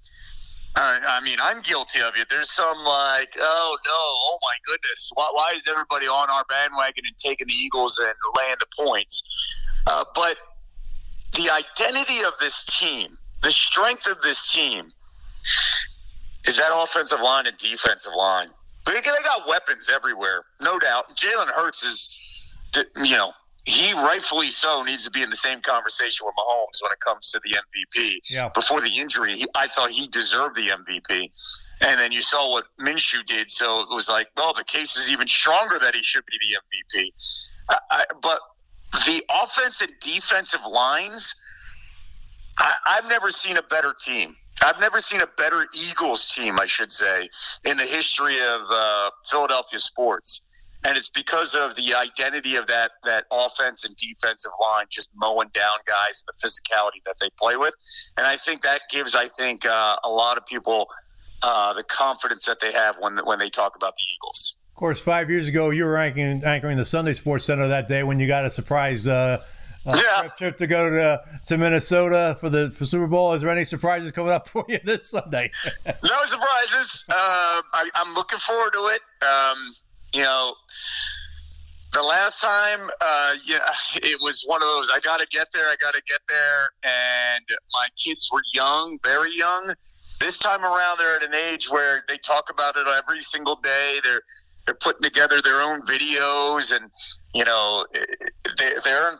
Uh, I mean, I'm guilty of it. There's some like, oh no, oh my goodness, why, why is everybody on our bandwagon and taking the Eagles and laying the points? Uh, but the identity of this team, the strength of this team, is that offensive line and defensive line. They, got weapons everywhere, no doubt. Jalen Hurts is, you know, he rightfully so needs to be in the same conversation with Mahomes when it comes to the MVP. Yeah. Before the injury, he, I thought he deserved the MVP. And then you saw what Minshew did, so it was like, well, the case is even stronger that he should be the MVP. I, I, but the offensive and defensive lines, I, I've never seen a better team. I've never seen a better Eagles team, I should say, in the history of uh, Philadelphia sports. And it's because of the identity of that that offense and defensive line, just mowing down guys, and the physicality that they play with. And I think that gives, I think, uh, a lot of people uh, the confidence that they have when when they talk about the Eagles. Of course, five years ago, you were anchoring, anchoring the Sunday SportsCenter that day when you got a surprise uh, uh, yeah. trip, trip, to go to to Minnesota for the for Super Bowl. Is there any surprises coming up for you this Sunday? no surprises. Um, I, am looking forward to it. Um, you know, the last time, uh, yeah, it was one of those. I got to get there. I got to get there, and my kids were young, very young. This time around, they're at an age where they talk about it every single day. They're they're putting together their own videos and you know they're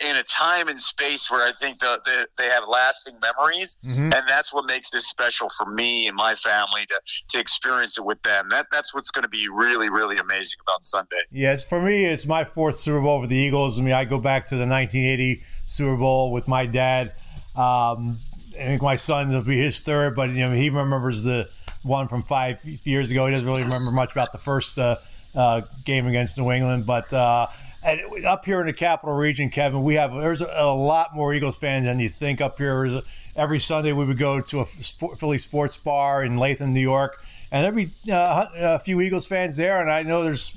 in a time and space where i think the, they have lasting memories. Mm-hmm. and that's what makes this special for me and my family to, to experience it with them. That, that's what's going to be really really amazing about sunday. Yes for me it's my fourth super bowl with the eagles. I mean i go back to the 1980 super bowl with my dad. Um, i think my son will be his third but you know he remembers the one from five years ago. He doesn't really remember much about the first uh, uh, game against New England, but. Uh, up here in the capital region, Kevin, we have there's a, lot more Eagles fans than you think up here. Every Sunday we would go to a Philly sports bar in Latham, New York, and there'd be uh, a few Eagles fans there. And I know there's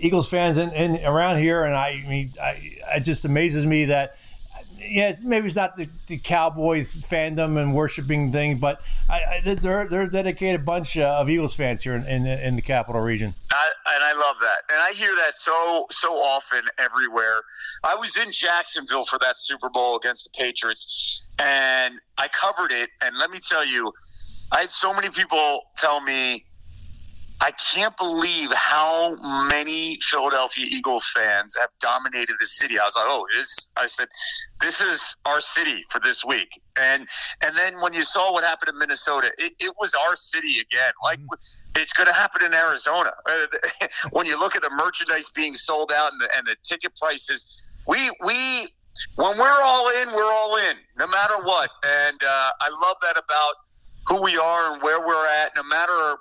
Eagles fans in, in around here, and I, I mean, I, it just amazes me that yeah, maybe it's not the, the, Cowboys fandom and worshiping thing, but I, I, they're they're a dedicated bunch of Eagles fans here in, in, in the capital region. I, and I love that, and I hear that so so often everywhere. I was in Jacksonville for that Super Bowl against the Patriots, and I covered it. And let me tell you, I had so many people tell me I can't believe how many Philadelphia Eagles fans have dominated the city. I was like, oh, this. I said, this is our city for this week. And and then when you saw what happened in Minnesota, it, it was our city again. Like mm-hmm. it's going to happen in Arizona. when you look at the merchandise being sold out and the, and the ticket prices, we we when we're all in, we're all in, no matter what. And uh, I love that about who we are and where we're at, no matter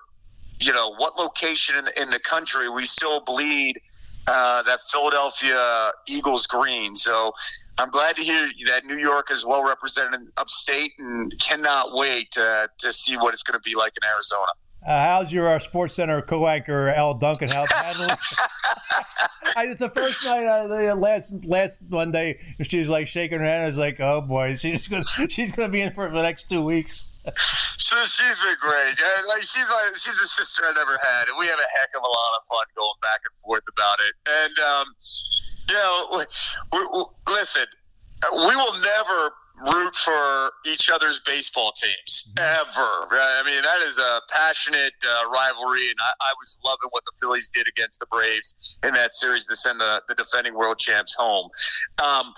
you know what location in the, in the country, we still bleed uh, that Philadelphia Eagles green. So I'm glad to hear that New York is well represented upstate, and cannot wait to, to see what it's going to be like in Arizona. Uh, how's your uh, SportsCenter co-anchor Elle Duncan? How's handling? it's the first night uh, the last last Monday. She's like shaking her head. I was like, "Oh boy, she's gonna she's gonna be in for the next two weeks." So she's been great. Yeah, like she's like she's a sister I never had, and we have a heck of a lot of fun going back and forth about it. And um, you know, we, we, listen, we will never root for each other's baseball teams ever. I mean, that is a passionate uh, rivalry, and I, I, was loving what the Phillies did against the Braves in that series to send the, the defending world champs home. Um,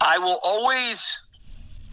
I will always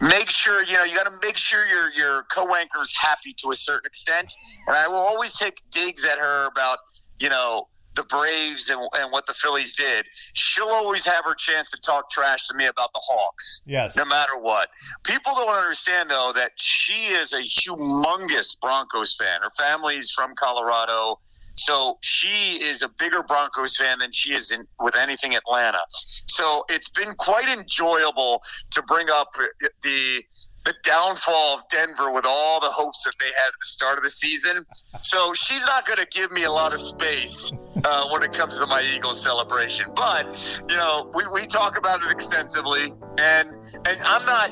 make sure you know you got to make sure your your co-anchor is happy to a certain extent, and I will always take digs at her about you know the Braves and, and what the Phillies did, she'll always have her chance to talk trash to me about the Hawks. Yes. No matter what. People don't understand, though, that she is a humongous Broncos fan. Her family's from Colorado. So she is a bigger Broncos fan than she is in with anything Atlanta. So it's been quite enjoyable to bring up the the downfall of Denver with all the hopes that they had at the start of the season. So she's not going to give me a lot of space uh, when it comes to my Eagles celebration. But you know, we, we talk about it extensively, and and I'm not,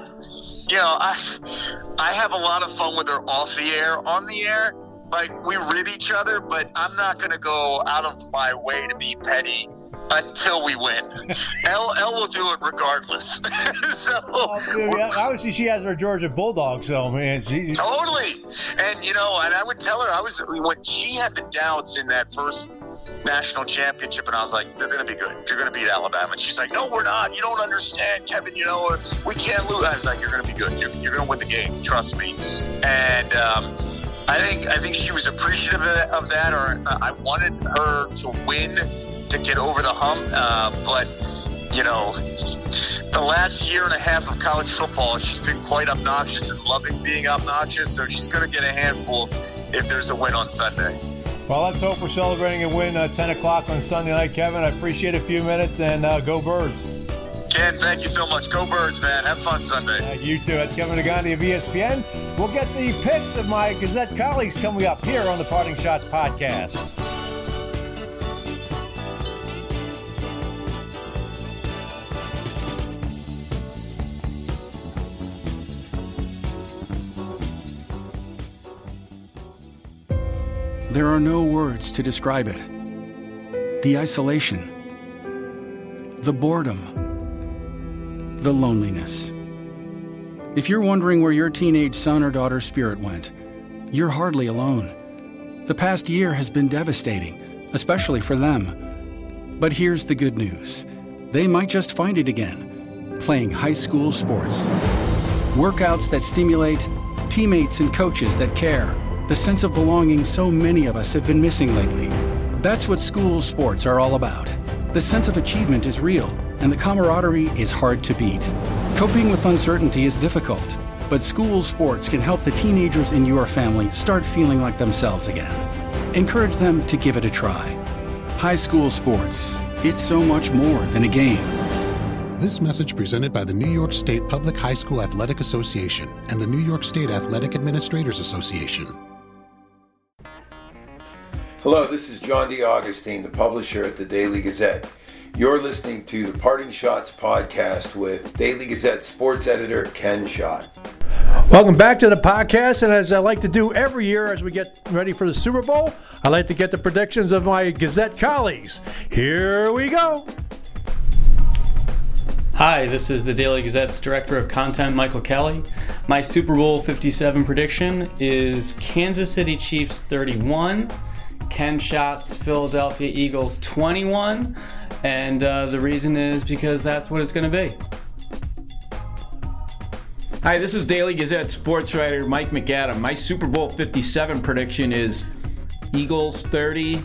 you know, I I have a lot of fun with her off the air. On the air, like we rib each other, but I'm not going to go out of my way to be petty until we win. L L will do it regardless. so oh, yeah, obviously she has her Georgia Bulldog, so man, she totally. And you know, and I would tell her I was when she had the doubts in that first national championship, and I was like, "They're going to be good. You're going to beat Alabama." And she's like, "No, we're not. You don't understand, Kevin. You know, we can't lose." I was like, "You're going to be good. You're, you're going to win the game. Trust me." And um, I think I think she was appreciative of that, or I wanted her to win to get over the hump. Uh, but you know, the last year and a half of college football, she's been quite obnoxious and loving being obnoxious. So she's going to get a handful if there's a win on Sunday. Well, let's hope we're celebrating a win at 10 o'clock on Sunday night, Kevin. I appreciate a few minutes and uh, go Birds. Ken, thank you so much. Go Birds, man. Have fun Sunday. Uh, you too. That's Kevin Negandhi of ESPN. We'll get the picks of my Gazette colleagues coming up here on the Parting Schotts podcast. There are no words to describe it. The isolation, the boredom, the loneliness. If you're wondering where your teenage son or daughter's spirit went, you're hardly alone. The past year has been devastating, especially for them. But here's the good news they might just find it again, playing high school sports. Workouts that stimulate, teammates and coaches that care, the sense of belonging so many of us have been missing lately. That's what school sports are all about. The sense of achievement is real, and the camaraderie is hard to beat. Coping with uncertainty is difficult, but school sports can help the teenagers in your family start feeling like themselves again. Encourage them to give it a try. High school sports, it's so much more than a game. This message presented by the New York State Public High School Athletic Association and the New York State Athletic Administrators Association. Hello, this is John DeAugustine, the publisher at the Daily Gazette. You're listening to the Parting Schotts podcast with Daily Gazette sports editor Ken Schott. Welcome back to the podcast. And as I like to do every year as we get ready for the Super Bowl, I like to get the predictions of my Gazette colleagues. Here we go. Hi, this is the Daily Gazette's Director of Content, Michael Kelly. My Super Bowl 57 prediction is Kansas City Chiefs 31, Ken Schott's Philadelphia Eagles 21, and uh, the reason is because that's what it's going to be. Hi, this is Daily Gazette sports writer Mike McAdam. My Super Bowl 57 prediction is Eagles 30,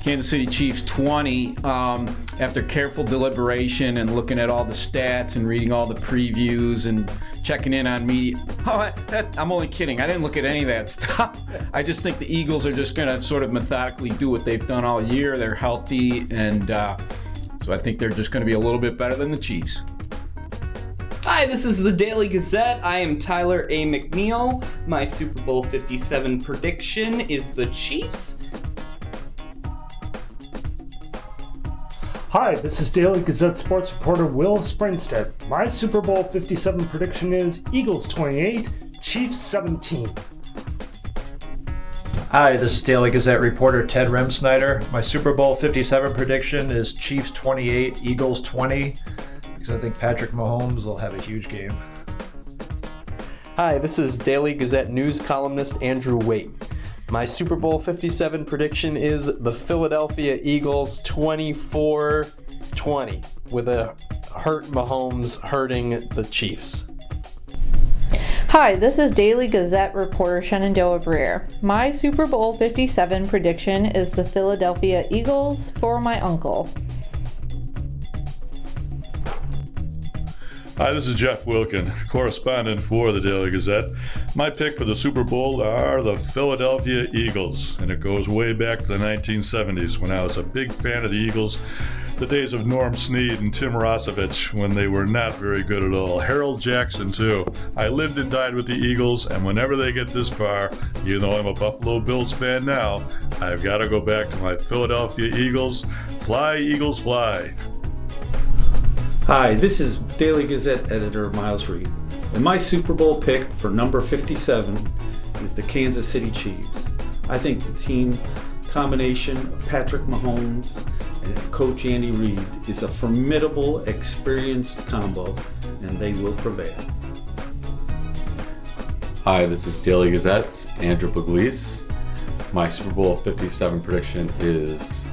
Kansas City Chiefs 20. Um, after careful deliberation and looking at all the stats and reading all the previews and checking in on media. Oh, that, I'm only kidding. I didn't look at any of that stuff. I just think the Eagles are just going to sort of methodically do what they've done all year. They're healthy, and uh, so I think they're just going to be a little bit better than the Chiefs. Hi, this is the Daily Gazette. I am Tyler A. McNeil. My Super Bowl 57 prediction is the Chiefs. Hi, this is Daily Gazette sports reporter Will Springstead. My Super Bowl 57 prediction is Eagles 28, Chiefs 17. Hi, this is Daily Gazette reporter Ted Remsnyder. My Super Bowl 57 prediction is Chiefs 28, Eagles 20, because I think Patrick Mahomes will have a huge game. Hi, this is Daily Gazette news columnist Andrew Waite. My Super Bowl 57 prediction is the Philadelphia Eagles 24 20, with a hurt Mahomes hurting the Chiefs. Hi, this is Daily Gazette reporter Shenandoah Briere. My Super Bowl 57 prediction is the Philadelphia Eagles for my uncle. Hi, this is Jeff Wilkin, correspondent for the Daily Gazette. My pick for the Super Bowl are the Philadelphia Eagles, and it goes way back to the 1970s when I was a big fan of the Eagles. The days of Norm Snead and Tim Rossovich when they were not very good at all. Harold Jackson, too. I lived and died with the Eagles, and whenever they get this far, even though I'm a Buffalo Bills fan now, I've got to go back to my Philadelphia Eagles. Fly, Eagles, fly. Hi, this is Daily Gazette editor Miles Reed, and my Super Bowl pick for number 57 is the Kansas City Chiefs. I think the team combination of Patrick Mahomes and Coach Andy Reid is a formidable, experienced combo, and they will prevail. Hi, this is Daily Gazette's Andrew Pugliese. My Super Bowl 57 prediction is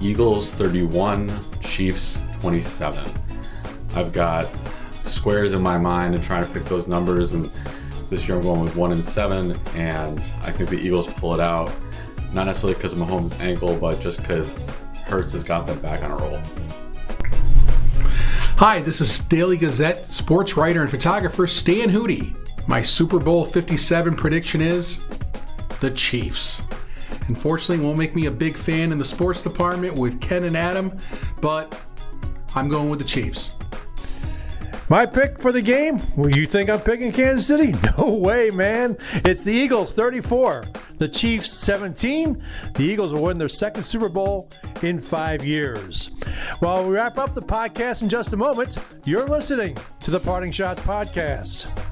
Eagles 31, Chiefs 27. I've got squares in my mind and trying to pick those numbers. And this year I'm going with one and seven, and I think the Eagles pull it out. Not necessarily because of Mahomes' ankle, but just because Hurts has got them back on a roll. Hi, this is Daily Gazette sports writer and photographer Stan Hudy. My Super Bowl 57 prediction is the Chiefs. Unfortunately, won't make me a big fan in the sports department with Ken and Adam, but I'm going with the Chiefs. My pick for the game? Well, you think I'm picking Kansas City? No way, man. It's the Eagles 34, the Chiefs 17. The Eagles will win their second Super Bowl in five years. While we wrap up the podcast in just a moment, you're listening to the Parting Schotts Podcast.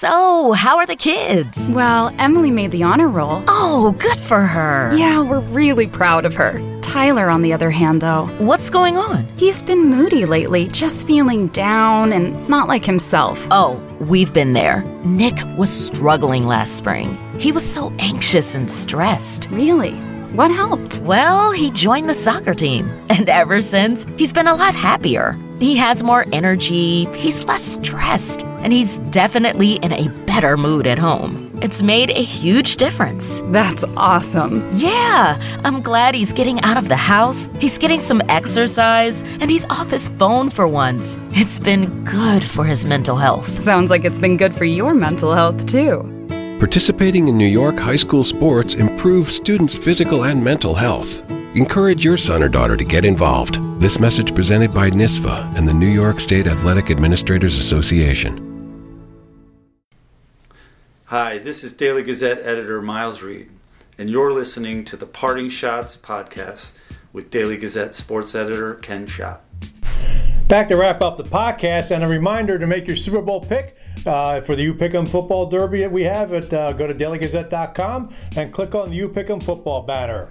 So, how are the kids? Well, Emily made the honor roll. Oh, good for her. Yeah, we're really proud of her. Tyler, on the other hand, though. What's going on? He's been moody lately, just feeling down and not like himself. Oh, we've been there. Nick was struggling last spring. He was so anxious and stressed. Really? What helped? Well, he joined the soccer team. And ever since, he's been a lot happier. He has more energy, he's less stressed, and he's definitely in a better mood at home. It's made a huge difference. That's awesome. Yeah, I'm glad he's getting out of the house, he's getting some exercise, and he's off his phone for once. It's been good for his mental health. Sounds like it's been good for your mental health, too. Participating in New York high school sports improves students' physical and mental health. Encourage your son or daughter to get involved. This message presented by NISFA and the New York State Athletic Administrators Association. Hi, this is Daily Gazette editor Miles Reed, and you're listening to the Parting Schotts podcast with Daily Gazette sports editor Ken Schott. Back to wrap up the podcast, and a reminder to make your Super Bowl pick uh, for the U Pick'em Football Derby that we have. At uh, go to dailygazette.com and click on the U Pick'em Football banner.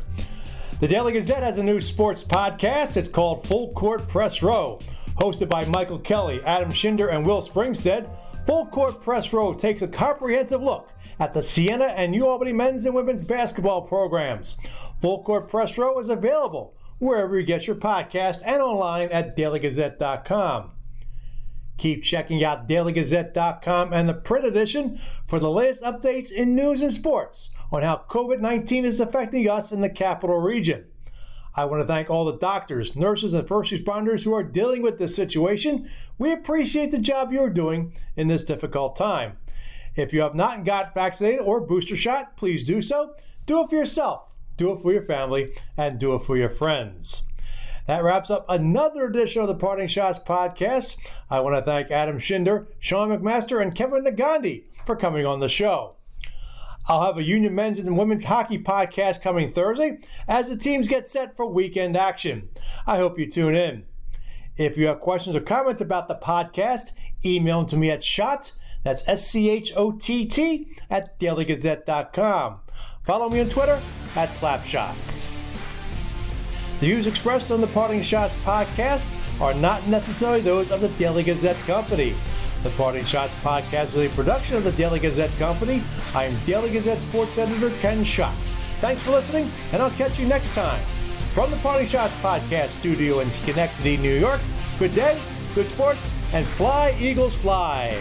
The Daily Gazette has a new sports podcast. It's called Full Court Press Row, hosted by Michael Kelly, Adam Shinder, and Will Springstead. Full Court Press Row takes a comprehensive look at the Siena and UAlbany men's and women's basketball programs. Full Court Press Row is available wherever you get your podcast and online at dailygazette.com. Keep checking out dailygazette.com and the print edition for the latest updates in news and sports on how COVID 19 is affecting us in the capital region. I want to thank all the doctors, nurses, and first responders who are dealing with this situation. We appreciate the job you're doing in this difficult time. If you have not got vaccinated or booster shot, please do so. Do it for yourself, do it for your family, and do it for your friends. That wraps up another edition of the Parting Schotts podcast. I want to thank Adam Shinder, Sean McMaster, and Kevin Negandhi for coming on the show. I'll have a Union men's and women's hockey podcast coming Thursday as the teams get set for weekend action. I hope you tune in. If you have questions or comments about the podcast, email them to me at schott, that's S C H O T T, at dailygazette.com. Follow me on Twitter at slapschotts. The views expressed on the Parting Schotts podcast are not necessarily those of the Daily Gazette Company. The Parting Schotts podcast is a production of the Daily Gazette Company. I am Daily Gazette sports editor Ken Schott. Thanks for listening, and I'll catch you next time. From the Parting Schotts podcast studio in Schenectady, New York, good day, good sports, and fly, Eagles, fly.